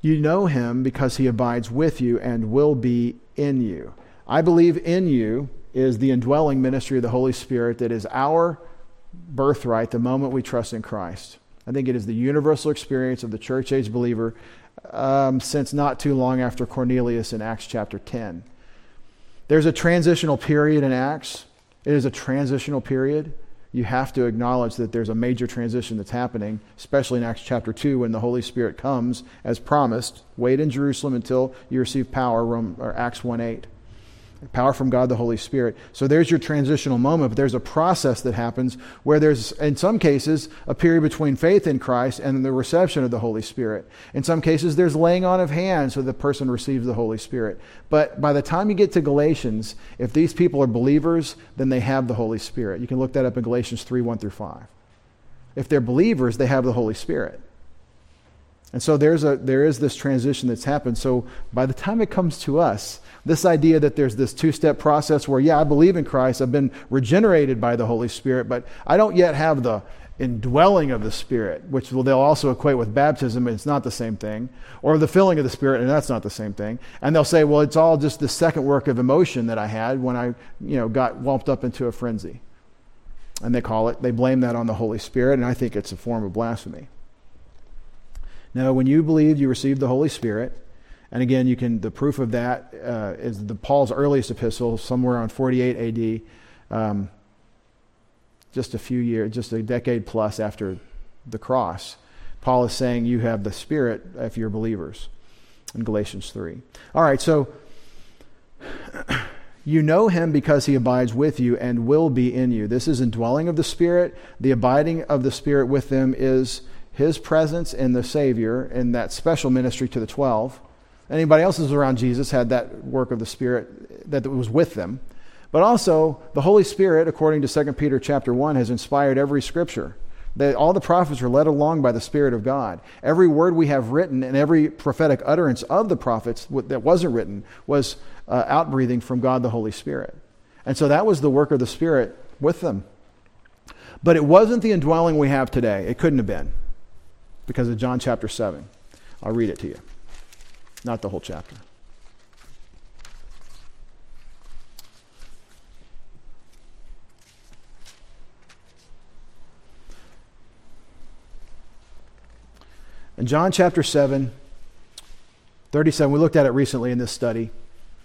You know him because he abides with you and will be in you. I believe in you is the indwelling ministry of the Holy Spirit that is our birthright the moment we trust in Christ. I think it is the universal experience of the church age believer um, since not too long after Cornelius in Acts chapter 10. There's a transitional period in Acts. It is a transitional period. You have to acknowledge that there's a major transition that's happening, especially in Acts chapter 2 when the Holy Spirit comes as promised. Wait in Jerusalem until you receive power, Rome, or Acts 1 8 power from God the Holy Spirit. So there's your transitional moment, but there's a process that happens where there's, in some cases, a period between faith in Christ and the reception of the Holy Spirit. In some cases, there's laying on of hands so the person receives the Holy Spirit. But by the time you get to Galatians, if these people are believers, then they have the Holy Spirit. You can look that up in Galatians 3 1 through 5. If they're believers, they have the Holy Spirit. And so there's a, there is this transition that's happened. So by the time it comes to us, this idea that there's this two step process where, yeah, I believe in Christ, I've been regenerated by the Holy Spirit, but I don't yet have the indwelling of the Spirit, which they'll also equate with baptism, and it's not the same thing, or the filling of the Spirit, and that's not the same thing. And they'll say, well, it's all just the second work of emotion that I had when I, you know, got whelped up into a frenzy. And they call it, they blame that on the Holy Spirit, and I think it's a form of blasphemy. Now, when you believe you received the Holy Spirit, and again, you can the proof of that uh, is the Paul's earliest epistle, somewhere around 48 AD, um, just a few years, just a decade plus after the cross. Paul is saying you have the Spirit if you're believers in Galatians 3. All right, so you know him because he abides with you and will be in you. This is indwelling of the Spirit. The abiding of the Spirit with them is his presence in the Savior in that special ministry to the 12 Anybody else who's around Jesus had that work of the Spirit that was with them. But also, the Holy Spirit, according to 2 Peter chapter 1, has inspired every scripture. That all the prophets were led along by the Spirit of God. Every word we have written and every prophetic utterance of the prophets that wasn't written was uh, outbreathing from God the Holy Spirit. And so that was the work of the Spirit with them. But it wasn't the indwelling we have today. It couldn't have been because of John chapter 7. I'll read it to you. Not the whole chapter. In John chapter 7, 37, we looked at it recently in this study.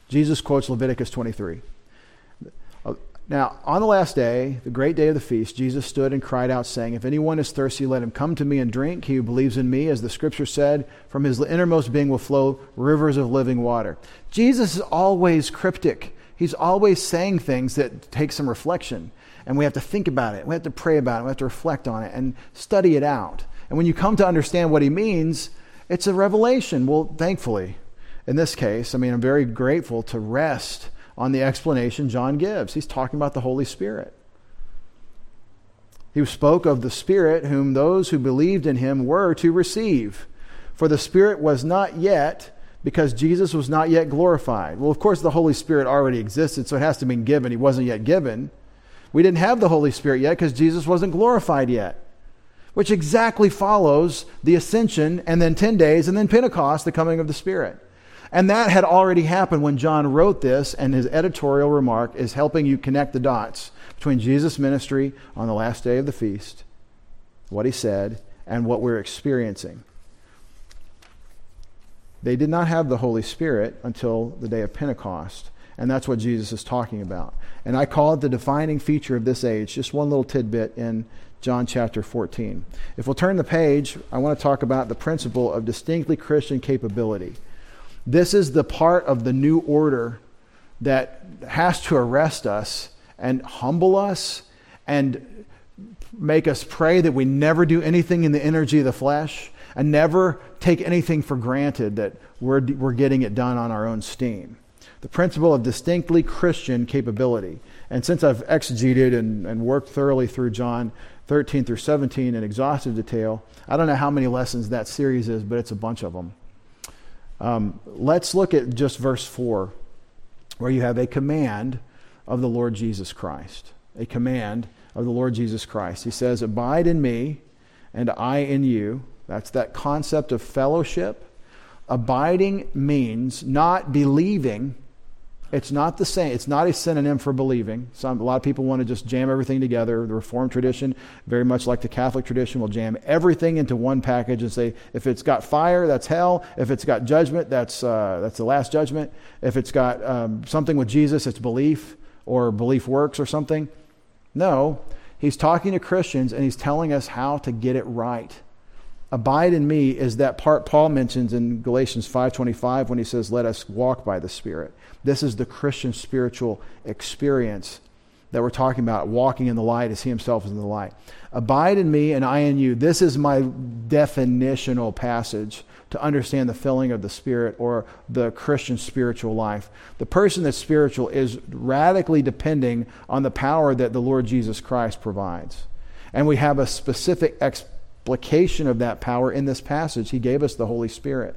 Jesus quotes Leviticus 23. Now, on the last day, the great day of the feast, Jesus stood and cried out, saying, If anyone is thirsty, let him come to me and drink. He who believes in me, as the scripture said, from his innermost being will flow rivers of living water. Jesus is always cryptic. He's always saying things that take some reflection. And we have to think about it. We have to pray about it. We have to reflect on it and study it out. And when you come to understand what he means, it's a revelation. Well, thankfully, in this case, I mean, I'm very grateful to rest on the explanation John gives. He's talking about the Holy Spirit. He spoke of the Spirit whom those who believed in him were to receive. For the Spirit was not yet, because Jesus was not yet glorified. Well, of course, the Holy Spirit already existed, so it has to be given. He wasn't yet given. We didn't have the Holy Spirit yet because Jesus wasn't glorified yet, which exactly follows the ascension and then 10 days and then Pentecost, the coming of the Spirit. And that had already happened when John wrote this, and his editorial remark is helping you connect the dots between Jesus' ministry on the last day of the feast, what he said, and what we're experiencing. They did not have the Holy Spirit until the day of Pentecost, and that's what Jesus is talking about. And I call it the defining feature of this age, just one little tidbit in John chapter 14. If we'll turn the page, I want to talk about the principle of distinctly Christian capability. This is the part of the new order that has to arrest us and humble us and make us pray that we never do anything in the energy of the flesh and never take anything for granted that we're, we're getting it done on our own steam. The principle of distinctly Christian capability. And since I've exegeted and, and worked thoroughly through John 13 through 17 in exhaustive detail, I don't know how many lessons that series is, but it's a bunch of them. Um, let's look at just verse 4, where you have a command of the Lord Jesus Christ. A command of the Lord Jesus Christ. He says, Abide in me, and I in you. That's that concept of fellowship. Abiding means not believing. It's not the same. It's not a synonym for believing. Some, a lot of people want to just jam everything together. The Reformed tradition, very much like the Catholic tradition, will jam everything into one package and say, if it's got fire, that's hell. If it's got judgment, that's, uh, that's the last judgment. If it's got um, something with Jesus, it's belief or belief works or something. No, he's talking to Christians and he's telling us how to get it right abide in me is that part Paul mentions in Galatians 5:25 when he says let us walk by the spirit. This is the Christian spiritual experience that we're talking about, walking in the light as he himself is in the light. Abide in me and I in you. This is my definitional passage to understand the filling of the Spirit or the Christian spiritual life. The person that's spiritual is radically depending on the power that the Lord Jesus Christ provides. And we have a specific explication of that power in this passage. He gave us the Holy Spirit.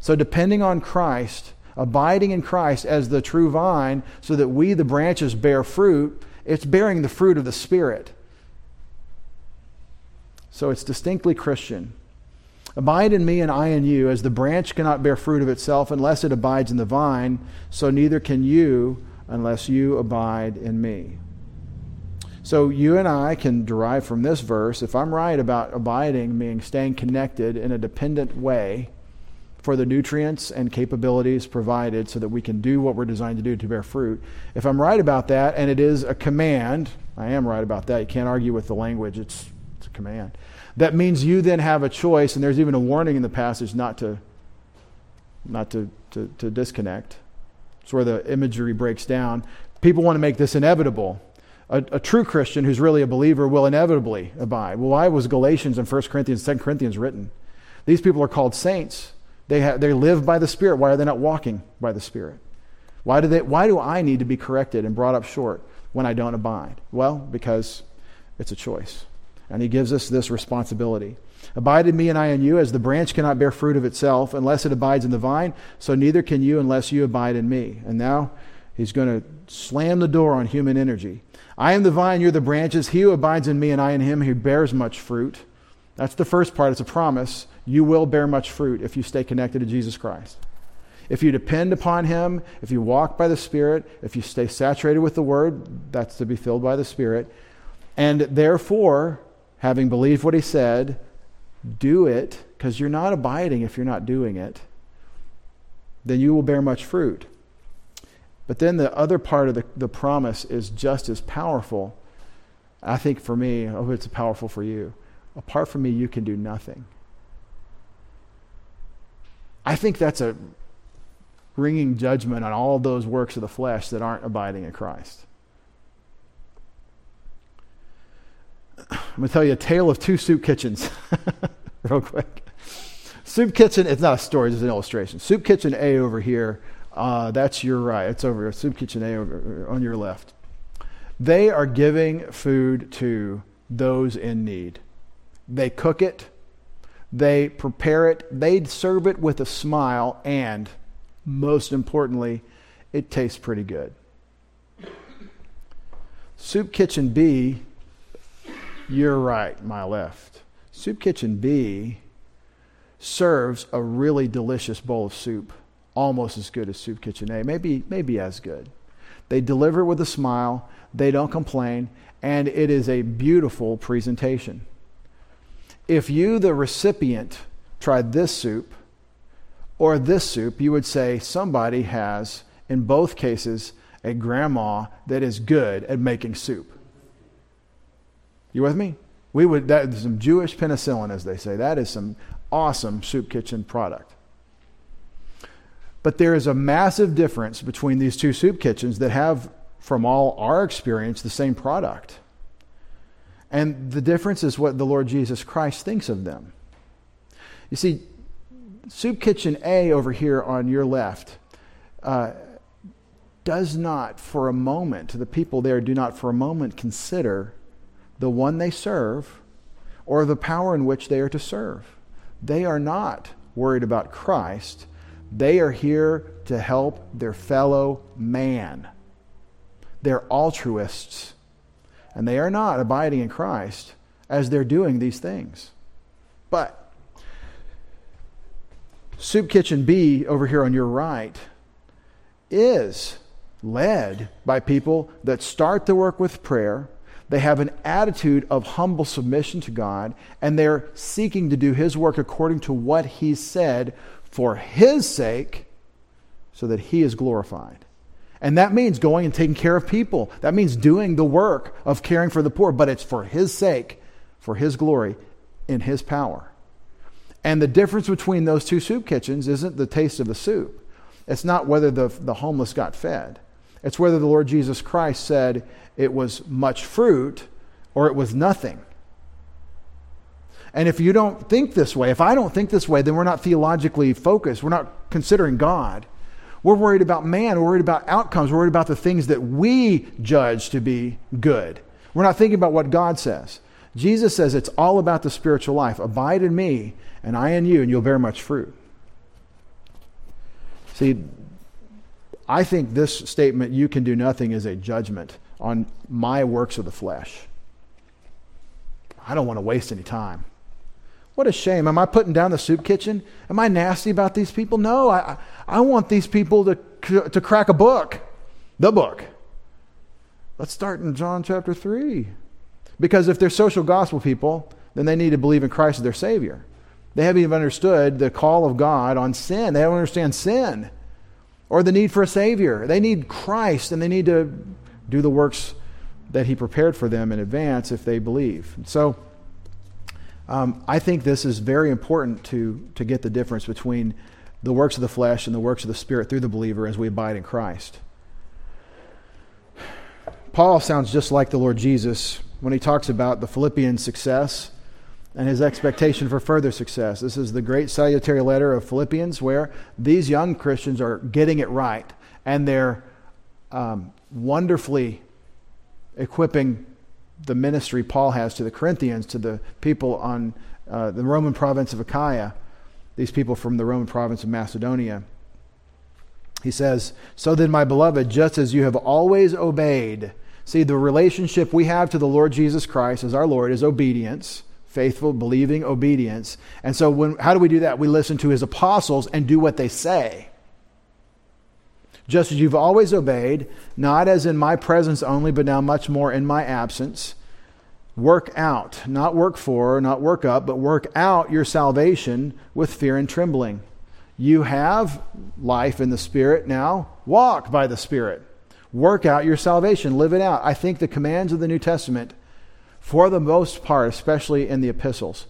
So, depending on Christ, abiding in Christ as the true vine, so that we, the branches, bear fruit, it's bearing the fruit of the Spirit. So, it's distinctly Christian. Abide in me and I in you, as the branch cannot bear fruit of itself unless it abides in the vine, so neither can you unless you abide in me. So you and I can derive from this verse, if I'm right about abiding, meaning staying connected in a dependent way for the nutrients and capabilities provided so that we can do what we're designed to do to bear fruit. If I'm right about that, and it is a command, I am right about that. You can't argue with the language, it's, it's a command. That means you then have a choice, and there's even a warning in the passage not to, not to, to, to disconnect. It's where the imagery breaks down. People want to make this inevitable a, a, true Christian who's really a believer will inevitably abide. Well, why was Galatians and 1 Corinthians, 2 Corinthians written? These people are called saints. They, have, they live by the Spirit. Why are they not walking by the Spirit? Why do, they, why do I need to be corrected and brought up short when I don't abide? Well, because it's a choice. And he gives us this responsibility. Abide in me and I in you, as the branch cannot bear fruit of itself unless it abides in the vine, so neither can you unless you abide in me. And now he's going to slam the door on human energy. I am the vine, you're the branches. He who abides in me and I in him, he bears much fruit. That's the first part. It's a promise. You will bear much fruit if you stay connected to Jesus Christ. If you depend upon him, if you walk by the Spirit, if you stay saturated with the Word, that's to be filled by the Spirit. And therefore, having believed what he said, do it, because you're not abiding if you're not doing it, then you will bear much fruit. But then the other part of the, the promise is just as powerful. I think for me, I hope it's powerful for you. Apart from me, you can do nothing. I think that's a ringing judgment on all those works of the flesh that aren't abiding in Christ. I'm going to tell you a tale of two soup kitchens, real quick. Soup kitchen, it's not a story, it's an illustration. Soup kitchen A over here uh, that's your right. It's over Soup Kitchen A over, on your left. They are giving food to those in need. They cook it, they prepare it, they serve it with a smile, and most importantly, it tastes pretty good. Soup Kitchen B, you're right, my left. Soup Kitchen B serves a really delicious bowl of soup almost as good as Soup Kitchen A, maybe, maybe as good. They deliver with a smile, they don't complain, and it is a beautiful presentation. If you, the recipient, tried this soup or this soup, you would say somebody has, in both cases, a grandma that is good at making soup. You with me? We would that is some Jewish penicillin, as they say. That is some awesome soup kitchen product. But there is a massive difference between these two soup kitchens that have, from all our experience, the same product. And the difference is what the Lord Jesus Christ thinks of them. You see, Soup Kitchen A over here on your left uh, does not for a moment, the people there do not for a moment consider the one they serve or the power in which they are to serve. They are not worried about Christ they are here to help their fellow man. They're altruists, and they are not abiding in Christ as they're doing these things. But Soup Kitchen B over here on your right is led by people that start the work with prayer. They have an attitude of humble submission to God, and they're seeking to do His work according to what He said for His sake so that He is glorified. And that means going and taking care of people. That means doing the work of caring for the poor, but it's for His sake, for His glory, in His power. And the difference between those two soup kitchens isn't the taste of the soup. It's not whether the, the homeless got fed. It's whether the Lord Jesus Christ said it was much fruit or it was nothing. And if you don't think this way, if I don't think this way, then we're not theologically focused. We're not considering God. We're worried about man. We're worried about outcomes. We're worried about the things that we judge to be good. We're not thinking about what God says. Jesus says it's all about the spiritual life. Abide in me, and I in you, and you'll bear much fruit. See, I think this statement, you can do nothing, is a judgment on my works of the flesh. I don't want to waste any time. What a shame. Am I putting down the soup kitchen? Am I nasty about these people? No, I, I want these people to, to crack a book, the book. Let's start in John chapter 3. Because if they're social gospel people, then they need to believe in Christ as their Savior. They haven't even understood the call of God on sin. They don't understand sin or the need for a Savior. They need Christ and they need to do the works that He prepared for them in advance if they believe. So um, I think this is very important to, to get the difference between the works of the flesh and the works of the Spirit through the believer as we abide in Christ. Paul sounds just like the Lord Jesus when he talks about the Philippian success and his expectation for further success. This is the great salutary letter of Philippians where these young Christians are getting it right and they're um, wonderfully equipping the ministry Paul has to the Corinthians, to the people on uh, the Roman province of Achaia, these people from the Roman province of Macedonia. He says, So then, my beloved, just as you have always obeyed, see, the relationship we have to the Lord Jesus Christ as our Lord is obedience faithful, believing obedience. And so, when, how do we do that? We listen to his apostles and do what they say. Just as you've always obeyed, not as in my presence only, but now much more in my absence. Work out, not work for, not work up, but work out your salvation with fear and trembling. You have life in the Spirit now. Walk by the Spirit. Work out your salvation. Live it out. I think the commands of the New Testament for the most part, especially in the epistles,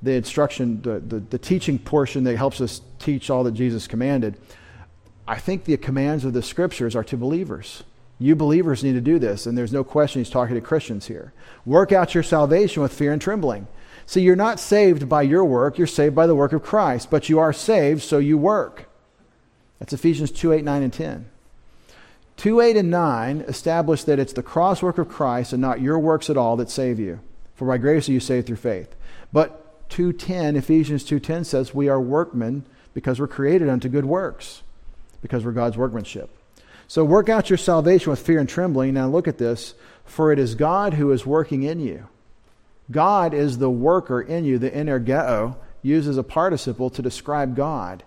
the instruction, the, the, the, teaching portion that helps us teach all that Jesus commanded, I think the commands of the scriptures are to believers. You believers need to do this, and there's no question he's talking to Christians here. Work out your salvation with fear and trembling. See, you're not saved by your work, you're saved by the work of Christ, but you are saved, so you work. That's Ephesians 2 8, 9, and 10. 2 8 and 9 establish that it's the cross work of Christ and not your works at all that save you. For by grace are you saved through faith. But 2.10, Ephesians 2.10 says we are workmen because we're created unto good works, because we're God's workmanship. So work out your salvation with fear and trembling. Now look at this. For it is God who is working in you. God is the worker in you. The energeo uses a participle to describe God.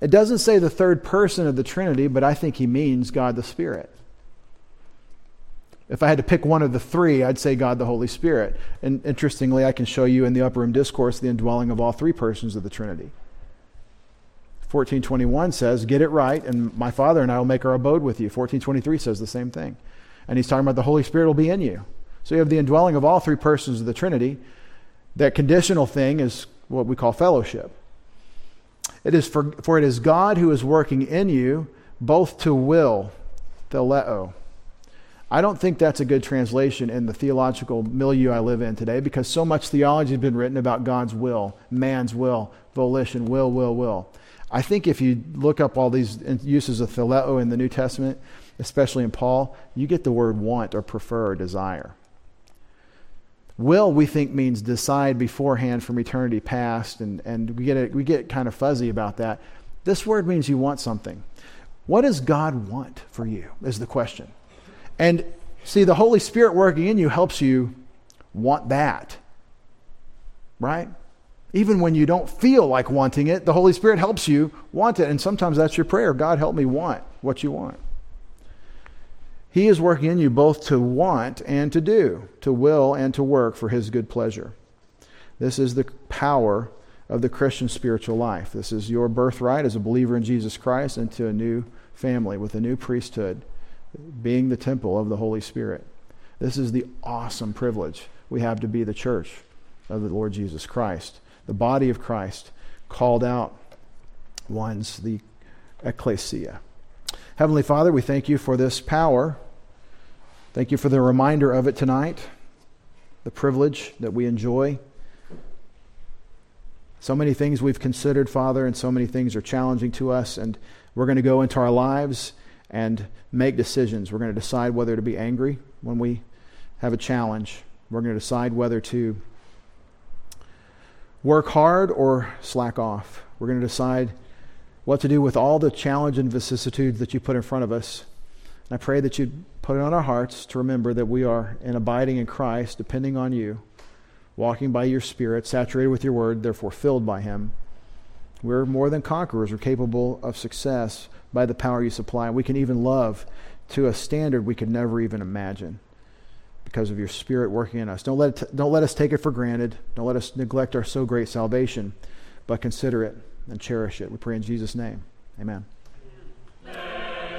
It doesn't say the third person of the Trinity, but I think he means God the Spirit. If I had to pick one of the three, I'd say God the Holy Spirit. And interestingly, I can show you in the upper room discourse the indwelling of all three persons of the Trinity. 1421 says, Get it right, and my Father and I will make our abode with you. 1423 says the same thing. And he's talking about the Holy Spirit will be in you. So you have the indwelling of all three persons of the Trinity. That conditional thing is what we call fellowship. It is for, for it is God who is working in you both to will, theleo. I don't think that's a good translation in the theological milieu I live in today because so much theology has been written about God's will, man's will, volition, will, will, will. I think if you look up all these uses of theleo in the New Testament, especially in Paul, you get the word want or prefer or desire. Will, we think, means decide beforehand from eternity past, and, and we, get it, we get kind of fuzzy about that. This word means you want something. What does God want for you, is the question. And see, the Holy Spirit working in you helps you want that. Right? Even when you don't feel like wanting it, the Holy Spirit helps you want it. And sometimes that's your prayer God, help me want what you want. He is working in you both to want and to do, to will and to work for His good pleasure. This is the power of the Christian spiritual life. This is your birthright as a believer in Jesus Christ into a new family with a new priesthood, being the temple of the Holy Spirit. This is the awesome privilege we have to be the church of the Lord Jesus Christ, the body of Christ, called out ones, the ecclesia. Heavenly Father, we thank you for this power. Thank you for the reminder of it tonight, the privilege that we enjoy. So many things we've considered, Father, and so many things are challenging to us, and we're going to go into our lives and make decisions. We're going to decide whether to be angry when we have a challenge. We're going to decide whether to work hard or slack off. We're going to decide what to do with all the challenge and vicissitudes that you put in front of us. And I pray that you'd put it on our hearts to remember that we are in abiding in Christ, depending on you, walking by your Spirit, saturated with your word, therefore filled by Him. We're more than conquerors. We're capable of success by the power you supply. We can even love to a standard we could never even imagine because of your Spirit working in us. Don't let, it, don't let us take it for granted. Don't let us neglect our so great salvation, but consider it and cherish it. We pray in Jesus' name. Amen.